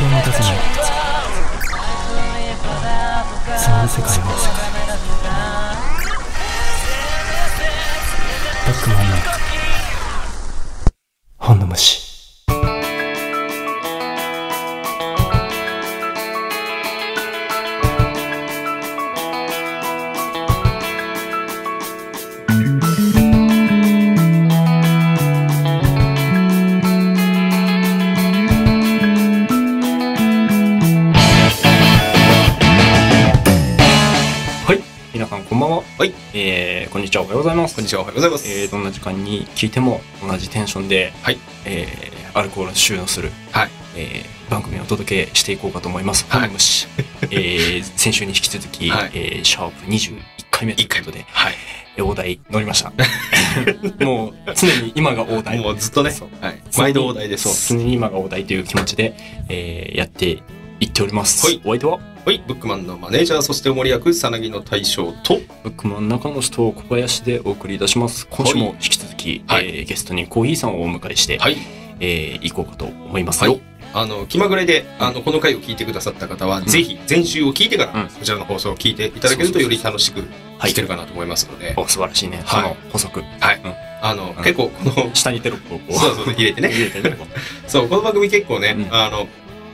気を持たせないそんな世界を。バックマンの本の虫。こんにちは、おはようございます。えー、どんな時間に聞いても同じテンションで、はい。えー、アルコールを収納する、はい。えー、番組をお届けしていこうかと思います。はい本の虫。えー、先週に引き続き、はいえー、シャープ21回目ということで、はい。えー大台乗りました。もう、常に今が大台。もうずっとねはい。毎度大台です。そう、常に今が大台という気持ちで、えー、やっていっております。はいお相手は？はい。ブックマンのマネージャー、そしてお森役、さなぎの大将と、ブックマン中野と小林でお送りいたします。今週も引き続き、はいえーゲストにコーヒーさんをお迎えして、はい。えー行こうかと思いますよ。はいあの、気まぐれで、あの、この回を聞いてくださった方は、んぜひ、前週を聞いてから、うんこちらの放送を聞いていただけると、より楽しくはい聞けるかなと思いますので、お素晴らしいね。はい補足。はいうん。あの、うん結構、この、下にテロップをこう。そうそう、入れてね。入れてね。そう、この番組結構ねう、んあの、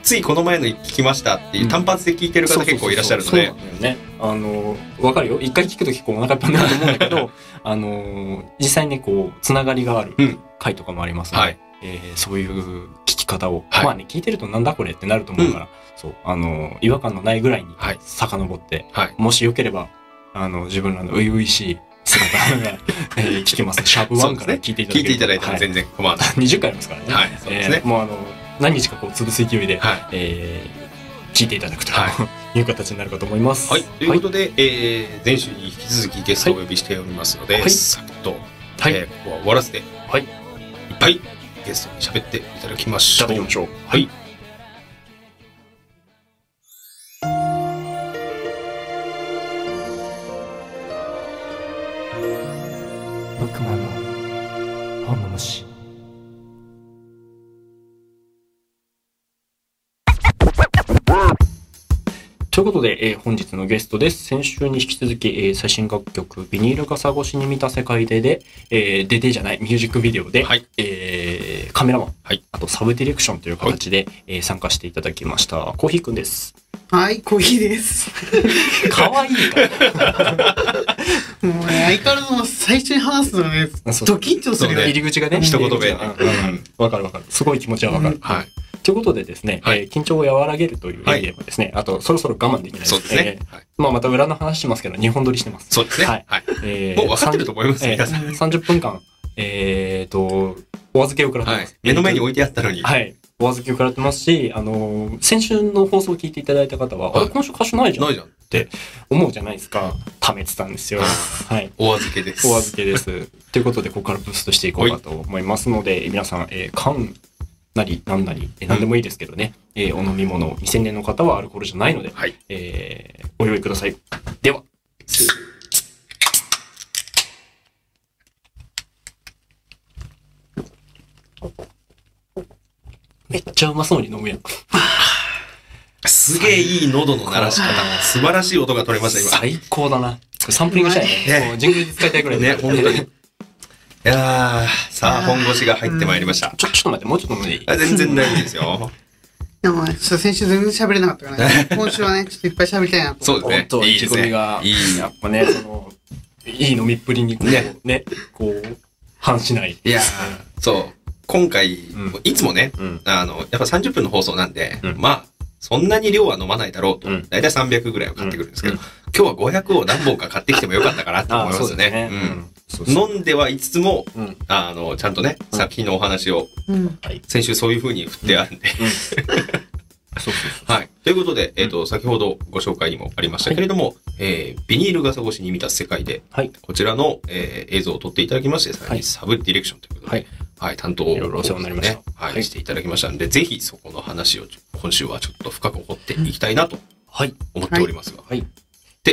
ついこの前の聞きましたっていううん。単発で聞いてる方結構いらっしゃるので。そう、なんだよね。あの、わかるよ。一回聞くと結構お腹いっぱいになると思うんだけど、あの、実際にこう、つながりがあるうん。回とかもありますので、はい。えーそういう聞き方を、はい。まあね、聞いてるとなんだこれってなると思うから、そう、あの、違和感のないぐらいにはい。遡って、はい。もしよければ、あの、自分らの初々しい姿が、えー聞けます。シャープ1から聞いていただけると聞いていただいたらはい全然構わない。20回ありますからね。はい。そうですね。えーもうあの、何日かこう潰す勢いで、はい。えー聞いていただくと、はいう形になるかと思います。はい。ということで、えー前週に引き続きゲストをお呼びしておりますので、はいサクッと、はい。えーここは終わらせて、はいいっぱいゲストに喋っていただきましょう。いょう。はい。ブッということで、えー本日のゲストです。先週に引き続き、えー最新楽曲、ビニール傘越しに見た世界でで、えー、ででじゃない、ミュージックビデオで、はいえーカメラマン、はいあとサブディレクションという形で、えー参加していただきました。コーヒーくんです。はい、コーヒーです。かわいいから。もうね、相変わらず最初に話すのがね、そうド緊張するよねね。入り口がね、一言目入り口がうんうんうんわかるわかる。すごい気持ちはわかる。うんはい。ということでですね、はいえー緊張を和らげるという意味でもですね、あとそろそろ我慢できないそうですね。はい。えーまあまた裏の話しますけど、2本撮りしてます。そうですね。ははいい。えーもう分かってると思います、えー皆さん。30分間、えっ、と、お預けを食らってます。。はい目の前に置いいてあったのに。はい。お預けを食らってますし、あのー先週の放送を聞いていただいた方は、はいあれ、今週歌手ないじゃんないじゃん。思うじゃないですか。貯めてたんですよ。はい。お預けです。お預けです。ということで、ここからブーストしていこうかと思いますので、皆さん、えー缶なり、なんなり、えー何でもいいですけどね、えーお飲み物、未成年の方はアルコールじゃないので、はい。えーお用意ください。では。めっちゃうまそうに飲むやん。すげえいい喉の鳴らし方。素晴らしい音が取れました、最高だな。サンプリングしたいね。ねもうジングルで使いたいぐらい今。ね、本当に。いちやー、さあ、本腰が入ってまいりました。ょ、ちょっと待って、もうちょっと飲んでいい？あ全然大丈夫ですよ。でもね、ちょっと先週全然喋れなかったからね。今週はね、ちょっといっぱい喋りたいなと。そうですね本。当意気いいですね込みが、いい。やっぱね、その、いい飲みっぷりにこう、ねね、こう、反しない。いやー、そう。今回、んいつもね、うん。あの、やっぱ30分の放送なんで、うんまあ、そんなに量は飲まないだろうと。うんだいたい300ぐらいは買ってくるんですけど、うん今日は500を何本か買ってきてもよかったかなって思いますよね。飲んではいつつも、うん。あの、ちゃんとね、うん作品のお話を、うん。先週そういう風に振ってあるんで。そうそうそう。はい。ということで、えっ、と、先ほどご紹介にもありましたけれども、えービニール傘越しに見た世界で、はい。こちらの、えー映像を撮っていただきまして、さらはいにサブディレクションということで、ははいい、担当を、いろいろお世話になりましたねはい、はいしていただきましたので、ぜひそこの話を今週はちょっと深く掘っていきたいなとはい。思っておりますが、はい。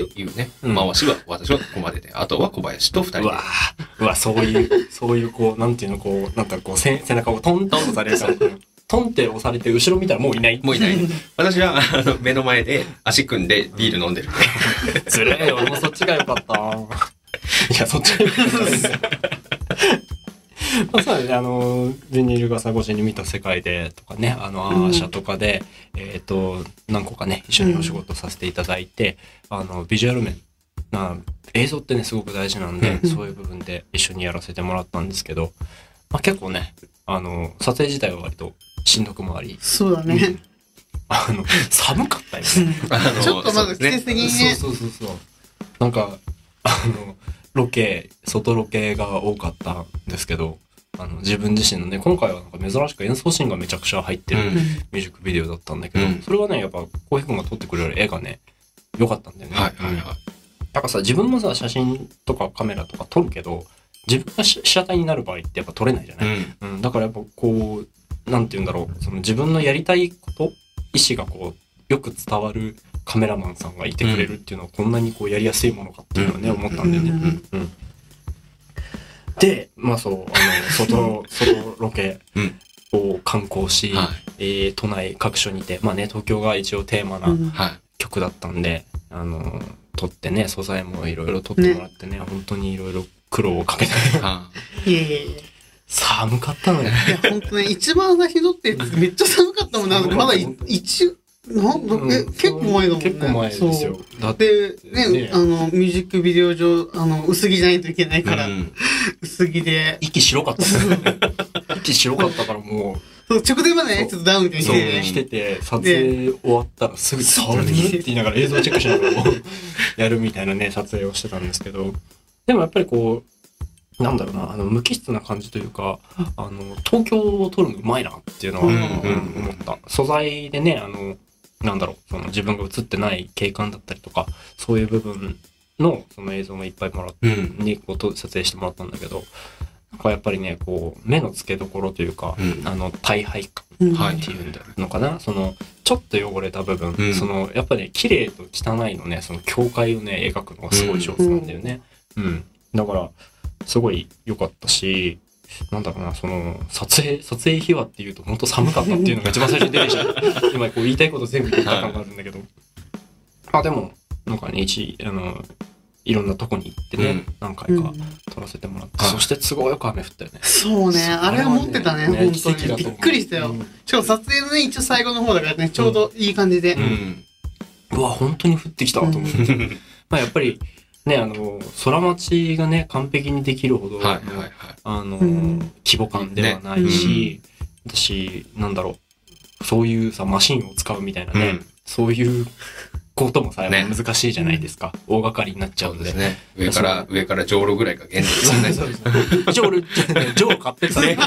っていうね、うん回しは私はここまでで、あとは小林と二人でうわ。ぁ、うわ、そういう、そういう、こう、なんていうの、こう、なんかこう、せ背中をトントンとされるから、トトンって押されて後ろ見たらもういない。もういない。私は、あの、目の前で足組んでビール飲んでる。ずるいよ、俺もそっちが良かった。いや、そっちが良かったです。まあ、そうだね、あの、ビニール傘越しに見た世界でとかね、あの、アーシャとかで、えっ、と、何個かね、一緒にお仕事させていただいて、あの、ビジュアル面、な映像ってね、すごく大事なんで、うんそういう部分で一緒にやらせてもらったんですけど、まあ、結構ね、あの、撮影自体は割としんどくもあり、そうだね。あの、寒かったよね。あの ちょっとまず季節的にね。そうそうそうそう。なんか、あの、ロケ、外ロケが多かったんですけど、あの、自分自身のね、今回はなんか珍しく演奏シーンがめちゃくちゃ入ってるうんミュージックビデオだったんだけど、うんそれはね、やっぱ、浩平君が撮ってくれる絵がね、良かったんだよね。うんはいはいはい。なんかさ、自分もさ、写真とかカメラとか撮るけど、自分が被写体になる場合ってやっぱ撮れないじゃない、うん。うん、だからやっぱこう、なんて言うんだろう、その自分のやりたいこと、意思がこう、よく伝わるカメラマンさんがいてくれるっていうのは、こんなにこうやりやすいものかっていうのはね、うん思ったんだよね。うんうん。で、まあそう、あの、外、外ロケうんを観光し、はい。えー都内各所にて、まあね、東京が一応テーマな。曲だったんで、あの、撮ってね、素材もいろいろ撮ってもらってね、本当にいろいろ苦労をかけて、いやいやいや。寒かったのよ。いや、ほんとね、一番最初に撮ってめっちゃ寒かったもんな。うんまだい一、なんだ、え、結構前だもんね。結構前ですよ。だっで、ね、ねあの、ミュージックビデオ上、あの、薄着じゃないといけないから、うん薄着で、息白かった。息白かったからもそう直前までね、ちょっとダウンして。て、着てて、撮影終わったらすぐ寒いって言いながら映像チェックしながらやるみたいなね、撮影をしてたんですけど、でもやっぱりこう、なんだろうな、あの、無機質な感じというか、あの、東京を撮るのうまいなっていうのは、うん。うん思った。素材でね、あの、なんだろう、その自分が映ってない景観だったりとか、そういう部分のその映像もいっぱいもらって、うん。にこうと撮影してもらったんだけど、なんかやっぱりね、こう、目の付けどころというか、うんあの、大敗感っていうんだのかな、その、ちょっと汚れた部分、うんその、やっぱり、ね、綺麗と汚いのね、その境界をね、描くのがすごい上手なんだよね。うん。だから、すごい良かったし、なんだろうな、その、撮影、撮影秘話っていうと本当寒かったっていうのが一番最初に出てきちゃう。今こう言いたいこと全部言った感があるんだけど。まあでも、なんかね、一、あの、いろんなとこに行ってね、うん何回かうん撮らせてもらって、はいそして都合よく雨降ったよね。そうね、あれは持ってたね、本奇跡だと思う当に。びっくりしたよ。うんしかも撮影のね、一応最後の方だからね、ちょうどいい感じで。うん。うわ、本当に降ってきたと思って。まあやっぱり、ね、あの、空待ちがね、完璧にできるほどの、はいはいはい。あの、うん規模感ではないし、私、なんだろう、そういうさ、マシンを使うみたいなね、うんそういうこともさ、ねぱ難しいじゃないですか。大掛かりになっちゃうんで。ですね。上から、上から上路ぐらいが限度ですよね。そうそうそう。ジョール、ジョール買ってたね。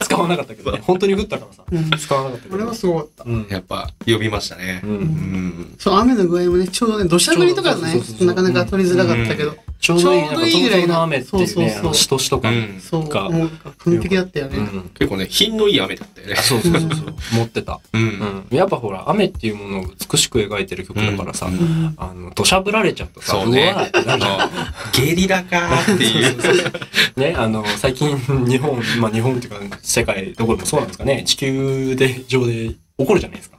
使わなかったけどね。本当に降ったからさ。うん使わなかったけど。俺はすごかった。うん。やっぱ、呼びましたね。う。うんん。そう、雨の具合もね、ちょうどね、土砂降りとかねなかなか取りづらかったけど、うどいい、ちょうどいいぐらいのなんか東京の雨ってね、そうそうしとしと感。うんそう、がもう完璧だったよね。うん。結構ね、品のいい雨だったよね。そうそうそうそう。持ってた。う。うんん。やっぱほら、雨っていうものを美しく描いてる曲だからさ、あの、土砂降られちゃうとさ、そうねゲリラかーっていう。ね、あの、最近、日本、まあ日本っていうか、世界どこでもそうなんですかね、地球で、上で起こるじゃないですか。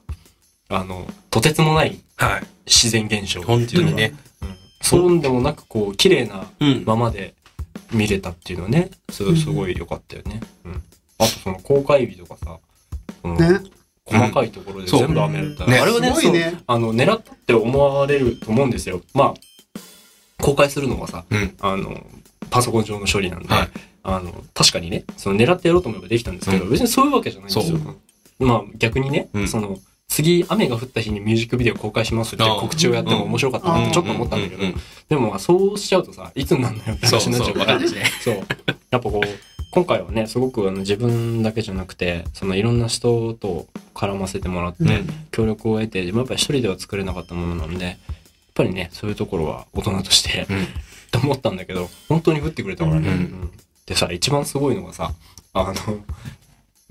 あの、とてつもないはい。自然現象って本いうのが。当にね。うん。そうでもなく、こう、綺麗なうん。ままで見れたっていうのはね、すすごい良かったよね。うん。あとその公開日とかさ、そのね。細かいところで全部雨だったうんねあれはね、そう、すごいね。あの、狙ったって思われると思うんですよ。まあ、公開するのはさ、うん。あの、パソコン上の処理なんで、はいあの、確かにね、その狙ってやろうと思えばできたんですけど、うん別にそういうわけじゃないんですよそ。まあ逆にね、うんその、次雨が降った日にミュージックビデオ公開しますって告知をやっても面白かったなってちょっと思ったんだけど、でもまあそうしちゃうとさ、いつになるのよって話になっちゃうから。そう。やっぱこう、今回はね、すごくあの自分だけじゃなくて、そのいろんな人と絡ませてもらって、うん協力を得て、自分はやっぱり一人では作れなかったものなんで、やっぱりね、そういうところは大人として、うん。と思ったんだけど、本当に降ってくれたからね。でさ、一番すごいのがさ、あの、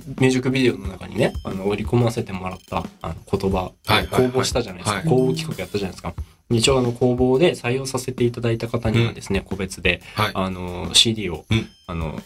ミュージックビデオの中にね、あの、織り込ませてもらった、あの、言葉、はいはい公募したじゃないですか。はい公募企画やったじゃないですか。一応あの、公募で採用させていただいた方にはですね、個別で、はい。あの、CD を、うんあの、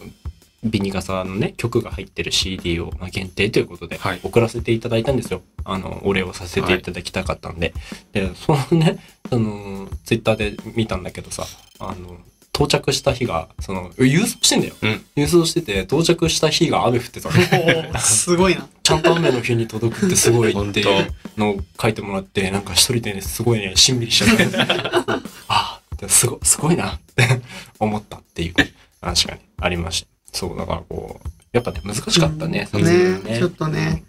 ビニガサのね、曲が入ってる CD を、まあ、限定ということではい、送らせていただいたんですよ。あの、お礼をさせていただきたかったんで。で、そのね、その、ツイッターで見たんだけどさ、あの、到着した日が、その、郵送してんだよ。うん郵送してて、到着した日が雨降ってたの。すごいな。ちゃんと雨の日に届くってすごいっていう本のを書いてもらって、なんか一人でね、すごいね、しんみりしちゃって、ああ、すご、すごいなって 思ったっていう話がね、ありました。そう、だからこう、やっぱね、難しかったね、撮影がね、ちょっとね。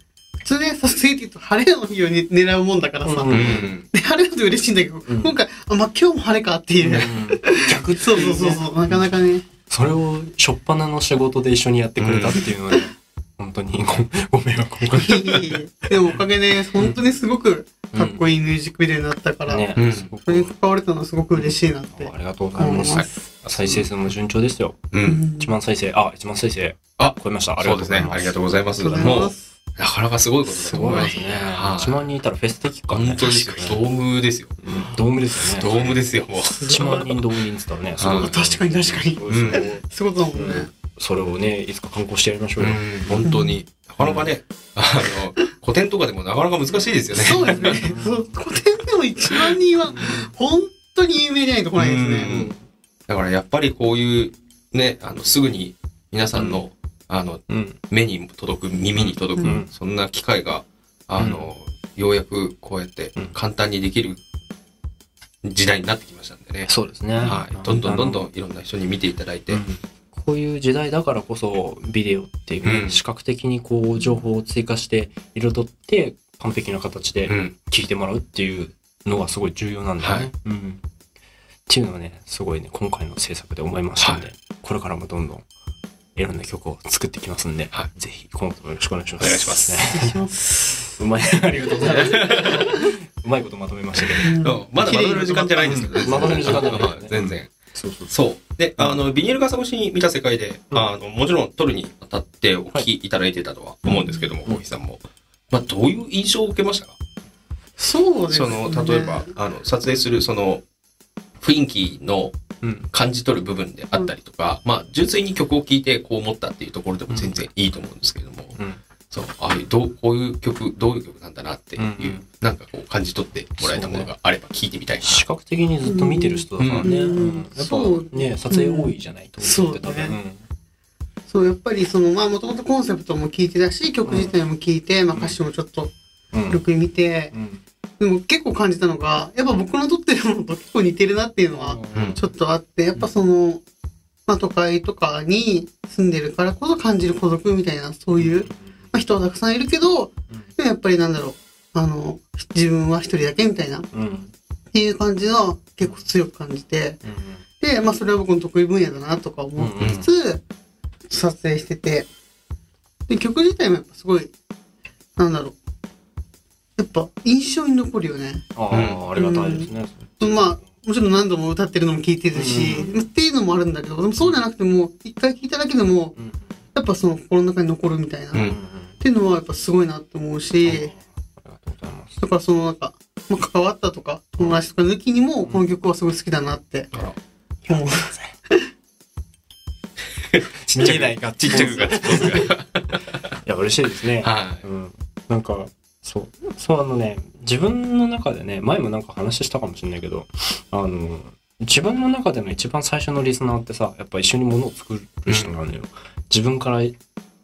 普通ね、撮影って言うと晴れの日をね狙うもんだからさ。うんうん。で晴れだと嬉しいんだけど、うん今回、あ、まあ、今日も晴れかっていう。逆ってそうそううそうそう、なかなかね。それを、しょっぱなの仕事で一緒にやってくれたっていうのはね、本当にご ご迷惑をかけいえいえでもおかげで、本当にすごくかっこいいミュージックビデオになったから、ね、それにく関われたのはすごく嬉しいなってありがとうございます。再生数も順調ですよ。う。うんん1万再生、あ、1万再生。あ超えました。ありそうですね。がとうございます。ありがとうございます。なかなかすごいことだすと思いますすごいでね。はい1万人いたらフェス的かね。本当にドームですよ。ドームですよね。ドームですよ、もう。1万人動員って言ったらね、確かに確かに。そうそうそういだもんね。それをね、いつか観光してやりましょうよ。本当に。なかなかね、あの、古典とかでもなかなか難しいですよね。そうですね。古典でも1万人は、本当に有名じゃないと来ないですうね。んだからやっぱりこういう、ね、あの、すぐに皆さんの、あの、うん。目に届く、耳に届く、うんそんな機会が、あの、ようやくこうやってうん簡単にできる時代になってきましたんでね。そうですね。はい。どんどんどんどん。んいろんな人に見ていただいて。うんこういう時代だからこそ、ビデオっていう視覚的にこう、情報を追加して、彩って、完璧な形でうん。聞いてもらうっていうのがすごい重要なんだよね。はいうん。っていうのはね、すごいね、今回の制作で思いましたんで、はこれからもどんどん、いろんな曲を作ってきますんで、はぜひ、今後ともよろしくお願いします。お願いします。うまい、ありがとうございます。うまいことまとめましたけど。まだまとめる時間じゃないんですけどね。まとめる時間じゃないはい全然。そうそうそう。で、あの、ビニール傘越しに見た世界で、うんあの、もちろん撮るにあたってお聞きいただいてたとは思うんですけども、うん大木さんも。まあ、どういう印象を受けましたか？そうですそね。の、例えば、あの、撮影するその、雰囲気のうん。感じ取る部分であったりとか、まあ、純粋に曲を聴いてこう思ったっていうところでも全然いいと思うんですけれども、うん。そう、ああいう、どう、こういう曲、どういう曲なんだなっていう、うんうんなんかこう感じ取ってもらえたものがあれば聞いてみたいな。視覚的にずっと見てる人だからね。うんうんやっぱね、撮影多いじゃないと思ってたねね。そう、やっぱりその、まあもともとコンセプトも聞いてたし、曲自体も聞いて、まあ歌詞もちょっとうん。うんよく見て、うん。でも結構感じたのが、やっぱ僕の撮ってるものと 結構似てるなっていうのはうん。ちょっとあって、やっぱその、まあ都会とかに住んでるからこそ感じる孤独みたいな、そういう、まあ人はたくさんいるけど、でもやっぱりなんだろう、あの、自分は一人だけみたいな、っ。ていう感じの結構強く感じて、で、まあそれは僕の得意分野だなとか思いつつ、撮影してて、で、曲自体もやっぱすごい、なんだろう、やっぱ印象に残るよね。ああ、ありがたいですね。まあ、もちろん何度も歌ってるのも聞いてるし、うっていうのもあるんだけど、でもそうじゃなくても、一回聞いただけでも、うん。やっぱその心の中に残るみたいな、うんっうん。ていうのはやっぱすごいなって思うし、ありがとうございます。だからそのなんか、まあ、関わったとか、友達とか抜きにも、この曲はすごい好きだなって思う。ちっちゃくないか、ちっちゃくが、いや、嬉しいですね。はうん。なんか、そう。そう、あのね、自分の中でね、前もなんか話したかもしれないけど、あの、自分の中での一番最初のリスナーってさ、やっぱ一緒にものを作る人なのよ。自分から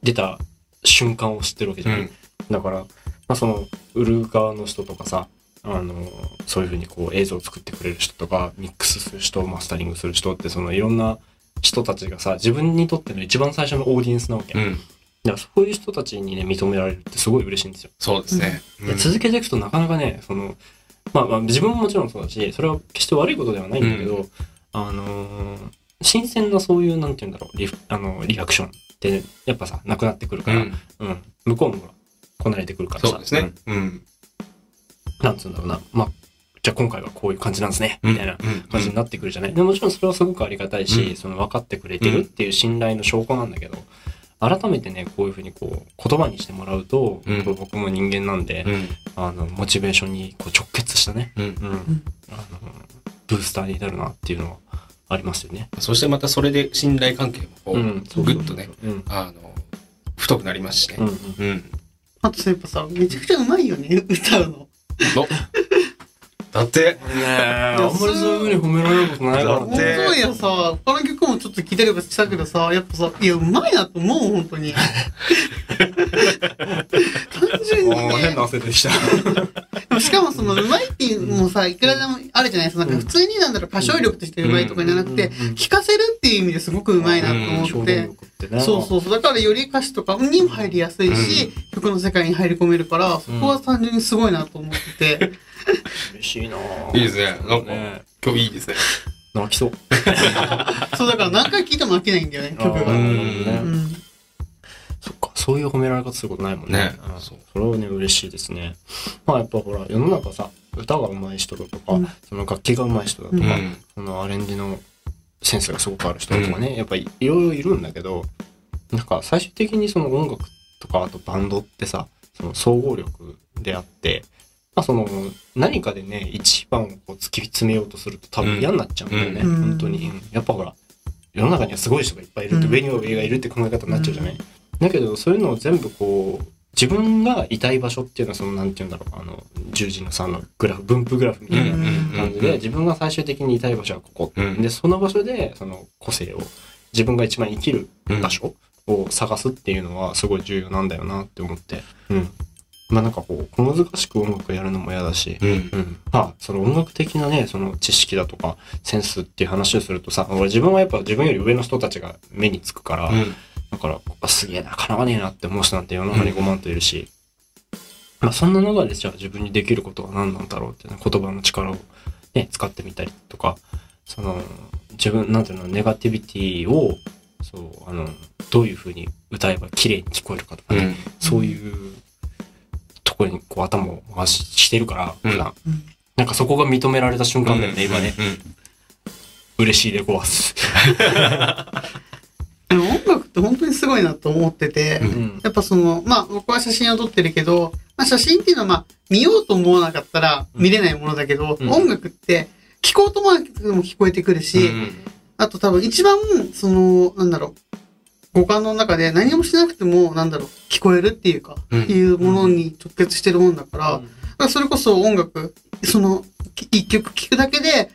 出た瞬間を知ってるわけい。じゃない。うん。だから、まあ、その、売る側の人とかさ、あの、そういうふうにこう映像を作ってくれる人とか、ミックスする人、マスタリングする人って、そのいろんな人たちがさ、自分にとっての一番最初のオーディエンスなわけ。うん。だからそういう人たちにね、認められるってすごい嬉しいんですよ。そうですね。で続けていくとなかなかね、その、まあまあ自分ももちろんそうだし、それは決して悪いことではないんだけど、あのー新鮮なそういう、なんて言うんだろう、リフあのリアクションって、やっぱさ、なくなってくるから、うん。うん、向こうもこなれてくるからさ、そうですね。うん。うんなんつうんだろうな、まあ、じゃあ今回はこういう感じなんですね、みたいなうん感じになってくるじゃない。でもちろんそれはすごくありがたいし、うんその分かってくれてるっていう信頼の証拠なんだけど、改めてね、こういうふうにこう、言葉にしてもらうと、うん僕も人間なんで、うん。あの、モチベーションにこう直結したね、うん。うん、あの、ブースターになるなっていうのはありますよね。そしてまたそれで信頼関係もこう、うんぐっとね、うん。あの、太くなりますしねう。んうん。うん。あとさ、やっぱさ、めちゃくちゃうまいよね、歌うの。おだって、ねえ、あんまりそういう風に褒められることないからだっ本ね。当やさ、他の曲もちょっと聞いたりとかしたけどさ、やっぱさ、いや、うまいなと思う、本当に。単純に、ね。あー変な汗でした。で もしかもその、うまいっていうのもさ、いくらでもあるじゃないですか。なんか普通になんだろう、歌唱力としてうまいとかじゃなくて、うんうんうん聴かせるっていう意味ですごくうまいなと思って表現。力ってね。そうそうそう。だからより歌詞とかにも入りやすいし、曲の世界に入り込めるから、そこは単純にすごいなと思ってて。嬉しいなぁいいですね。なんか、ね今日いいですね。泣きそう。そう、だから何回聴いても飽きないんだよね、曲が。そういう褒められ方することないもんね。ね。うん。それはね、嬉しいですね。まあやっぱほら、世の中さ、歌が上手い人だとか、うん。その楽器が上手い人だとか、うん。そのアレンジのセンスがすごくある人とかね、やっぱりいろいろいるんだけど、なんか最終的にその音楽とかあとバンドってさ、その総合力であって、まあその何かでね、一番をこう突き詰めようとすると多分嫌になっちゃうんだよね、うん。本当に。うんやっぱほら、世の中にはすごい人がいっぱいいるって、うん。上には上がいるって考え方になっちゃうじゃない、だけどそういうのを全部こう、自分がいたい場所っていうのはその、なんて言うんだろう、あの、十字の3のグラフ、分布グラフみたいな感じで、自分が最終的にいたい場所はここ。うんで、その場所で、その個性を、自分が一番生きる場所を探すっていうのはすごい重要なんだよなって思って。うん。まあなんかこう、小難しく音楽やるのも嫌だし、うん。うん。まあ、その音楽的なね、その知識だとか、センスっていう話をするとさ、俺自分はやっぱ自分より上の人たちが目につくから、うん。だから、あすげえな、叶わねえなって思う人なんて世の中に5万といるし、まあそんな中でじゃあ自分にできることは何なんだろうってね、言葉の力をね、使ってみたりとか、その、自分、なんていうの、ネガティビティを、そう、あの、どういう風に歌えば綺麗に聞こえるかとかね、うん。そういうところにこう頭を回ししてるから、うん普段うんなんかそこが認められた瞬間だよね、今ね。うん。嬉しいでごわす。でも音楽って本当にすごいなと思ってて、うん。うん。やっぱその、まあ僕は写真を撮ってるけど、まあ写真っていうのはまあ見ようと思わなかったら見れないものだけど、うん。音楽って聞こうと思わなくても聞こえてくるし、うんあと多分一番、その、なんだろう、五感の中で何もしなくても、なんだろう、聞こえるっていうか、うん。いうものに直結してるもんだから、だからそれこそ音楽、その、き一曲聴くだけで、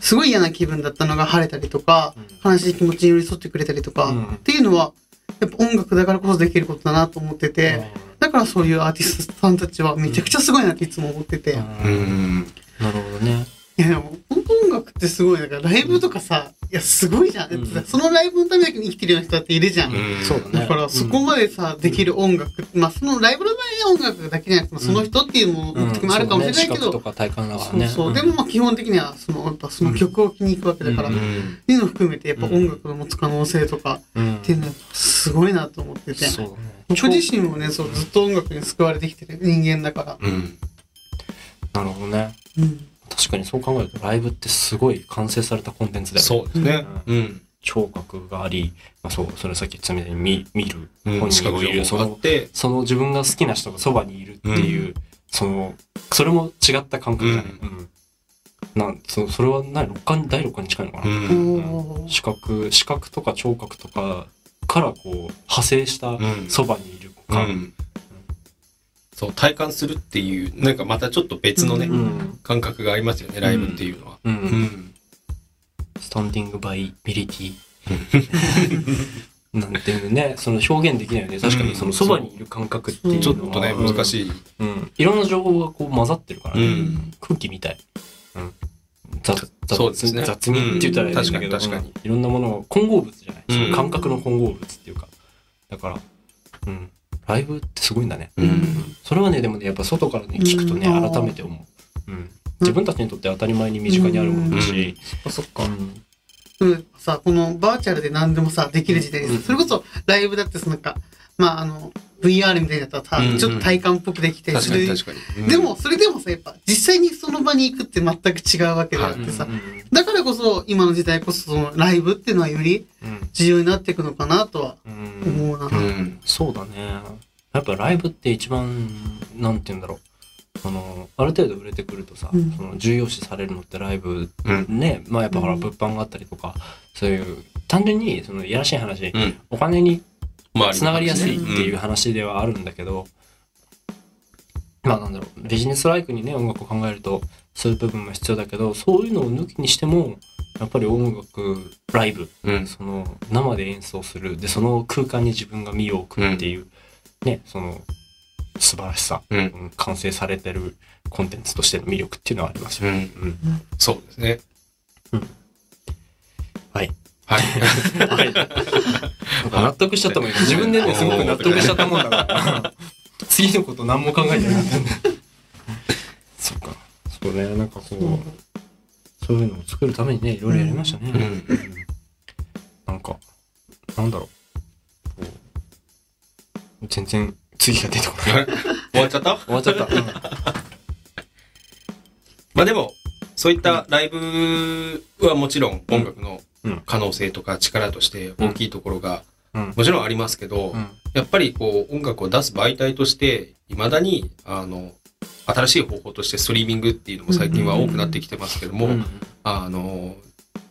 すごい嫌な気分だったのが晴れたりとか、悲しい気持ちに寄り添ってくれたりとか、うんっていうのは、やっぱ音楽だからこそできることだなと思ってて、だからそういうアーティストさんたちはめちゃくちゃすごいなっていつも思ってて。うんうん。なるほどね。いやでも、本当音楽ってすごい。だからライブとかさ、いや、すごいじゃん。うんそのライブのために生きてるような人だっているじゃん。うんそうだから、そこまでさ、できる音楽。まあ、そのライブの場合は音楽だけじゃなくて、その人っていうもうん目的もあるかもしれないけど、そうね視覚とか体感だからね。そうそう。でもまあ、基本的には、その、やっぱその曲を聴きに行くわけだから、うんっうん。ていうのを含めて、やっぱ音楽の持つ可能性とかうん、っていうのは、すごいなと思ってて。そうだね。僕自身もね、そう、ずっと音楽に救われてきてる人間だから。うん。なるほどね。うん。確かにそう考えると、ライブってすごい完成されたコンテンツだよね。そうですね。うん。聴覚があり、まあ、そう、それさっき言ったみたいに見見る、うん本視覚がいる、そのあっ、て、その自分が好きな人がそばにいるっていう、その、それも違った感覚じゃない。うん。なんそそれは何六感、第六感に近いのかな、うん。視覚、視覚とか聴覚とかからこう、派生したうんそばにいるう感。ん。そう、体感するっていう、なんかまたちょっと別のねう、うん。感覚がありますよね、ライブっていうのは。うん。うん。スタンディングバイビリティ。なんていうのね、その表現できないよね。確かにそのそばにいる感覚っていうのは。ちょっとね、難い。しい。うん。いろんな情報がこう混ざってるからね。うん空気みたい。うん。雑雑そうですね雑にって言ったらいいんだけど、うん確かに確かにうんいろんなものが混合物じゃない。うんその感覚の混合物っていうか。だから、うん。ライブってすごいんだね。うん。それはね、でもね、やっぱ外からね、聞くとね、うん改めて思う。うん。自分たちにとって当たり前に身近にあるものだし、あそっか。うんうん、さ、このバーチャルで何でもさ、できる時代です。うんそれこそ、ライブだってさ、なんか、まあ、あの、VR みたいだったらさ、うんちょっと体感っぽくできて、確かに。でも、それでもさ、やっぱ、実際にその場に行くって全く違うわけであってさ、うんだからこそ、今の時代こそ、その、ライブっていうのはよりうん重要になっていくのかなとはうん思うな。うん。そうだね。やっぱライブって一番、なんて言うんだろう。そのある程度売れてくるとさ、うんその重要視されるのってライブうん。ねまあやっぱほらうん物販があったりとか、そういう単純にそのいやらしい話、うん。お金にまあつながりやすいっていううん話ではあるんだけど、まあなんだろうビジネスライクにね音楽を考えるとそういう部分も必要だけどそういうのを抜きにしてもやっぱり音楽ライブうん。その生で演奏するでその空間に自分が身を置くっていう、ねその素晴らしさ、うん。うん完成されてるコンテンツとしての魅力っていうのはありますよ。うん。うんそうですね。はい。はい。はい。なんか納得しちゃったもん今自分でねすごく納得しちゃったもんだから。次のこと何も考えてなかったそっか。そうねなんかこうそういうのを作るためにねいろいろやりましたね、うん。なんかなんだろう。こう全然次が出てこない。終わっちゃった？終わっちゃった、うん。まあでも、そういったライブはもちろん音楽のうん可能性とか力として大きいところがうん。もちろんありますけど、うん。やっぱりこう音楽を出す媒体として、未だに、あの、新しい方法としてストリーミングっていうのも最近は多くなってきてますけども、うん。あの、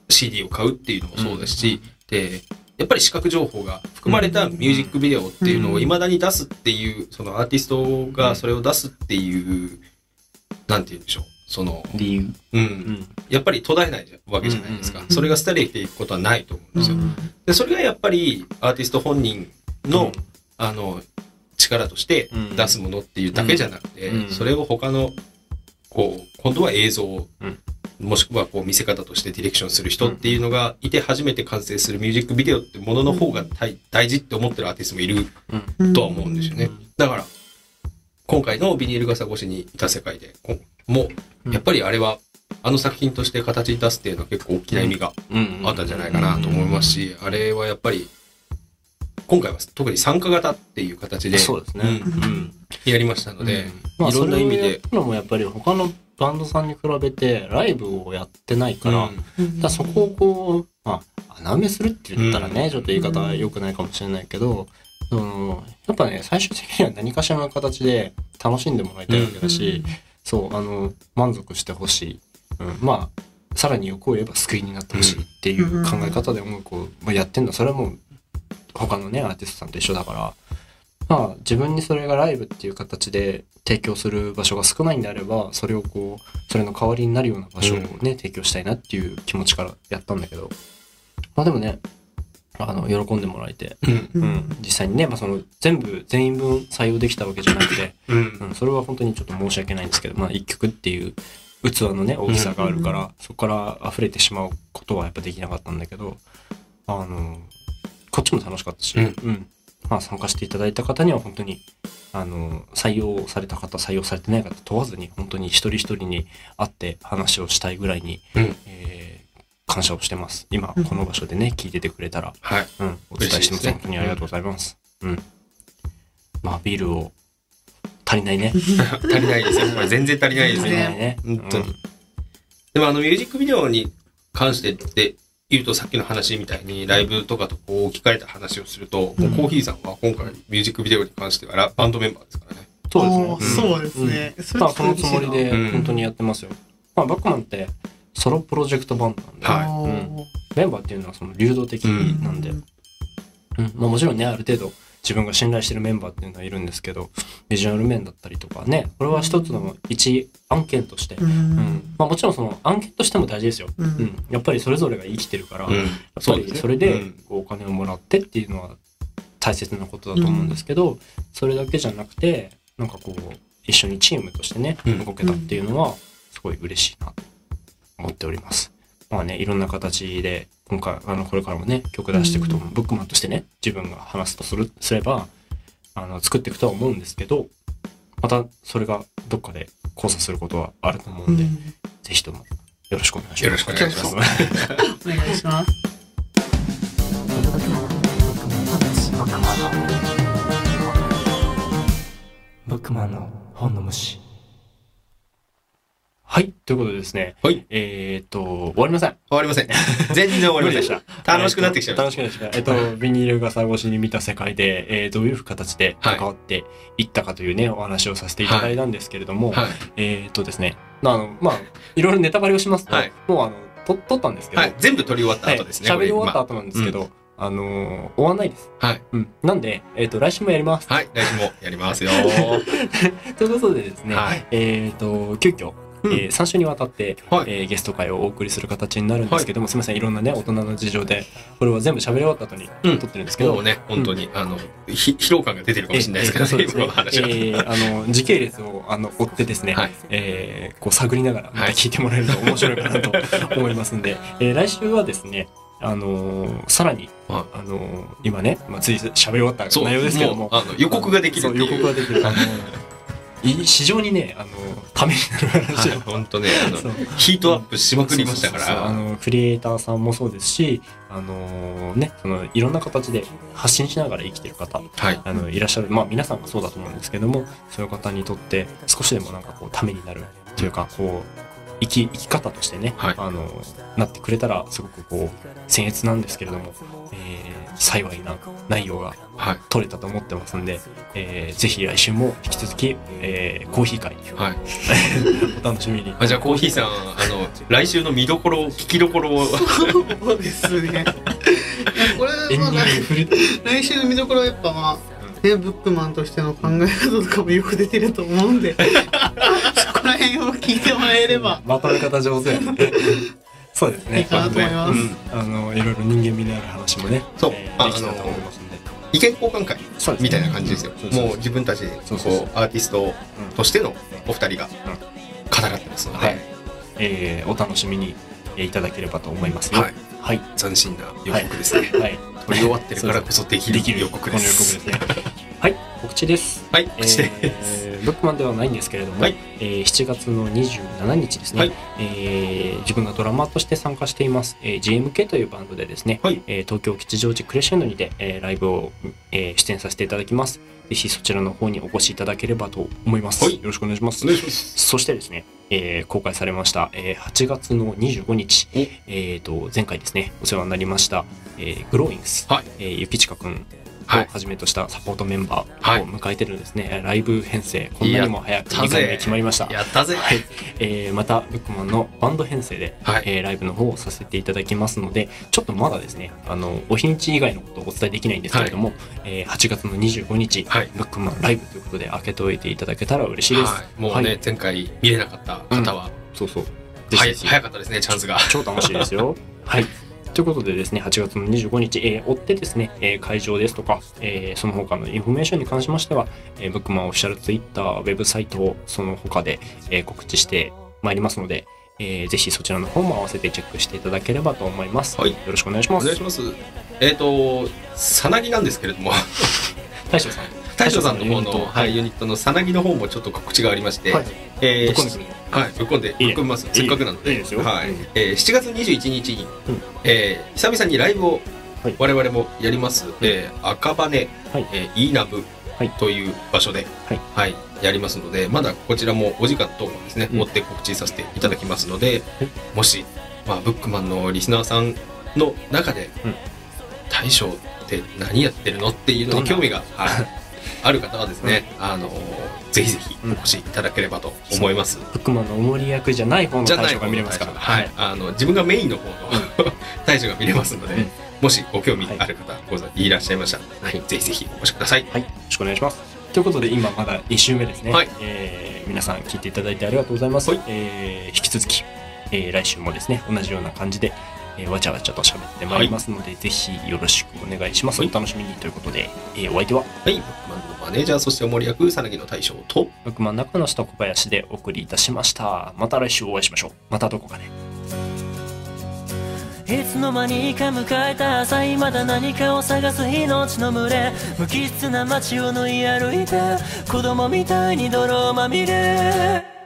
CD を買うっていうのもそうですし、で、やっぱり視覚情報が含まれたミュージックビデオっていうのを未だに出すっていう、そのアーティストがそれを出すっていう、なんて言うんでしょう。その、理由、う。うん。んやっぱり途絶えないわけじゃないですか。うん。それが廃れていくことはないと思うんですよ。で、それがやっぱりアーティスト本人の、あの、力として出すものっていうだけじゃなくて、うん。それを他の、こう、今度は映像を、うん。もしくはこう見せ方としてディレクションする人っていうのがいて初めて完成するミュージックビデオってものの方が大大事って思ってるアーティストもいるうん。とは思うんですよね。だから、今回のビニール傘越しにいた世界で、こもうん。やっぱりあれは、あの作品として形に出すっていうのは結構大きな意味がうん。あったんじゃないかなと思いますし、あれはやっぱり、今回は特に参加型っていう形で、そうですね。うん。うん。やりましたので、まあ、いろんな意味で。それをや、ったのもやっぱり他のバンドさんに比べてライブをやってないから、だそこをこう、まあ、穴埋めするって言ったらね、うん。ちょっと言い方は良くないかもしれないけど、そのやっぱね、最終的には何かしらの形で楽しんでもらいたいわけだし、そう、あの、満足してほしい。うん、まあ、さらに欲を言えば救いになってほしいっていう考え方で音楽をまあやってんだ。それはもう、他のね、アーティストさんと一緒だから、まあ、自分にそれがライブっていう形で提供する場所が少ないんであれば、それをこう、それの代わりになるような場所をね、提供したいなっていう気持ちからやったんだけど、まあでもね、あの、喜んでもらえて、うん。うん、実際にね、まあその、全部、全員分採用できたわけじゃなくて、うん。うん、それは本当にちょっと申し訳ないんですけど、まあ一曲っていう器のね、大きさがあるから、そこから溢れてしまうことはやっぱできなかったんだけど、あの、こっちも楽しかったし、うん。まあ参加していただいた方には本当に、あの、採用された方、採用されてない方問わずに、本当に一人一人に会って話をしたいぐらいに、感謝をしてます。今、この場所でね、聞いててくれたら、はい。うん、お伝えしてます。すね本当にありがとうございます。うん。まあ、ビールを足りないね。足りないですよ。これ全然足りないです足りよ。ないね。本当にでもあのミュージックビデオに関してって言うとさっきの話みたいにライブとかとこう置き換えた話をすると、もうコーヒーさんは今回ミュージックビデオに関してはラバンドメンバーですからね。そうですね。そうですね。まあ、そのつもりでうん本当にやってますよ。まあ、バックマンってソロプロジェクトバンドなんで、はい。うん。メンバーっていうのはその流動的なんで、うん。まあ、もちろんね、ある程度自分が信頼してるメンバーっていうのはいるんですけど、ビジュアル面だったりとかね、これは一つの一案件として、ううん。ん。まあ、もちろんその案件としても大事ですよ。ううん。ん、やっぱりそれぞれが生きてるから、うん。やっぱりそれでお金をもらってっていうのは大切なことだと思うんですけど、それだけじゃなくてなんかこう一緒にチームとしてねうん。動けたっていうのはすごい嬉しいな。と思っております。まあねいろんな形で今回あのこれからもね曲出していくと思う、ブックマンとしてね自分が話すとするすればあの作っていくとは思うんですけどまたそれがどっかで交差することはあると思うんで、ぜひともよろしくお願いします。よろしくお願いします。お願いします。ブックマンの本の虫ははい。ということでですね。はい。えっ、と、終わりません。終わりません。全然終わりません。でした。楽しくなってきちゃいま楽しくなってきた。えっ、と、ビニール傘越しに見た世界で、えーどういう形で関わっていったかというね、お話をさせていただいたんですけれども、はい。えっ、とですね、あの、まあ、いろいろネタバレをしますと、はいもうあの、と撮ったんですけど、はい。全部撮り終わった後ですね。はい喋り終わったこ後なんですけど、あのー終わんないです。はい。うん。なんで、えっ、と、来週もやります。れはい。来週もやりますよ。ということでですね、はい。えっ、と、急遽、うん。えー3週にわたって、はい。えーゲスト会をお送りする形になるんですけども、すみません、いろんなね、大人の事情で、これは全部喋り終わった後にうん。撮ってるんですけど、もうね、本当に、あの、ひ疲労感が出てるかもしれないですけどね、えーそう。えーあの時系列をあの追ってですね、はい。えーこう探りながらまた聞いてもらえると面白いかなと 思いますんで、えー来週はですね、あのーさらに、はあのー今ね、まあ、つい喋り終わった内容ですけども。うあの予告ができる予告ができる。あのい非常にねあのためになる話本当ね、あのヒートアップしまくりましたかそうそうそうあら。のクリエイターさんもそうですしあのねそのいろんな形で発信しながら生きてる方はい。あのいらっしゃるまあ皆さんがそうだと思うんですけどもそういう方にとって少しでもなんかこうためになるというかこう生き生き方としてね、はいあのなってくれたらすごくこう僭越なんですけれども、えー幸いな内容がはい。取れたと思ってますんで、えーぜひ来週も引き続き、えーコーヒー会はい。お楽しみに。あじゃあ、コーヒーさん、あの、来週の見どころ、聞きどころを、そうですね。い やこれはフル来週の見どころはやっぱまあ、ね、ブックマンとしての考え方とかもよく出てると思うんで、ら辺を聞いてもらえればまとめ方上手やね。そうですね。いいかなと思います。うんあのいろいろ人間味のある話もね、そうあえーできたと思いますんで。意見交換会みたいな感じですよもう自分たちこう、アーティストとしてのお二人がうん語らってますのはいで、。えーお楽しみにえーいただければと思いますよ。はい。はい。斬新な予告ですね。はい。撮り終わってるからこそできるできる予告です。この予告ですね。はい。告知です。はい、告知です。えーブックマンではないんですけれども、はいえー7月の27日ですね、はいえー自分がドラマーとして参加しています、えー GMK というバンドでですね、はいえー東京吉祥寺クレッシェンドにて、えーライブを、えー出演させていただきます。ぜひそちらの方にお越しいただければと思います。はいよろしくお願いします。お願いします。そしてですね、えー公開されました、えー8月の25日お、えー、と前回ですね、お世話になりました、えーグローインス、はいえーゆきちかくんをはいはじめとしたサポートメンバはいーを迎えてるんですね、ライブ編成、こんなにも早く2回目決まりました。やったぜ。はい、えーまた、ブックマンのバンド編成で、はいえーライブの方をさせていただきますので、ちょっとまだですね、あの、お日にち以外のことをお伝えできないんですけれども、えー8月の25日、はいブックマンライブということで開けておいていただけたら嬉しいです。はい。もうねはい、前回見れなかった方は、そうそう。はいぜひぜひ早かったですね、チャンスが。超楽しいですよ。はい。ということでですね、8月の25日、えー追ってですね、えー会場ですとか、えーその他のインフォメーションに関しましては、えーブックマンオフィシャルツイッター、ウェブサイトをその他で、えー告知してまいりますので、えーぜひそちらの方も合わせてチェックしていただければと思います。はいよろしくお願いします。お願いします。えっ、と、さなぎなんですけれども、大将さん。大将さんの方の、ユニットはい、ユニットのさなぎの方もちょっと告知がありまして、はい。えーぶっ込んではい、ぶっ込んで、ぶっ込みます。せっかくなので。いいですよ。はい。うん。えー7月21日に、うん。えー久々にライブをはい。我々もやります、えー赤羽、はい。えー、イーナブはい。という場所で、はい。やりますので、まだこちらもお時間等もですね、うん。追って告知させていただきますので、はい。もし、まあ、ブックマンのリスナーさんの中で、うん。大将って何やってるのっていうのに興味が、はいある方はですね、あのぜひぜひお越しいただければと思います。ブックマンのおもり役じゃない方のじゃない大将が見れますから。はい、あの自分がメインの方の 大将が見れますので、うん。もしご興味ある方ございらっしゃいましたら、はい。ぜひぜひお越しください。はい、よろしくお願いします。ということで、今まだ1週目ですね。はい。えー皆さん聞いていただいてありがとうございます。はい。えー引き続き、えー来週もですね、同じような感じで、えーわちゃわちゃと喋ってまいりますので、ぜひよろしくお願いします。はいお楽しみにということで、えーお相手は、はい、ブックマンのマネージャー、そしておもり役、さなぎの大将と、ブックマン中の下小林でお送りいたしました。また来週お会いしましょう。またどこかで。いつの間にか迎えた朝まだ何かを探す命の群れ無機質な街を縫い歩いて子供みたいに泥まみれ